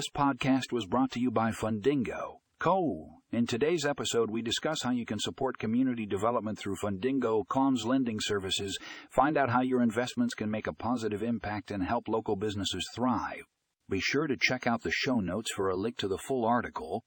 This podcast was brought to you by Fundingo. Co. In today's episode, we discuss how you can support community development through Fundingo.com's lending services. Find out how your investments can make a positive impact and help local businesses thrive. Be sure to check out the show notes for a link to the full article.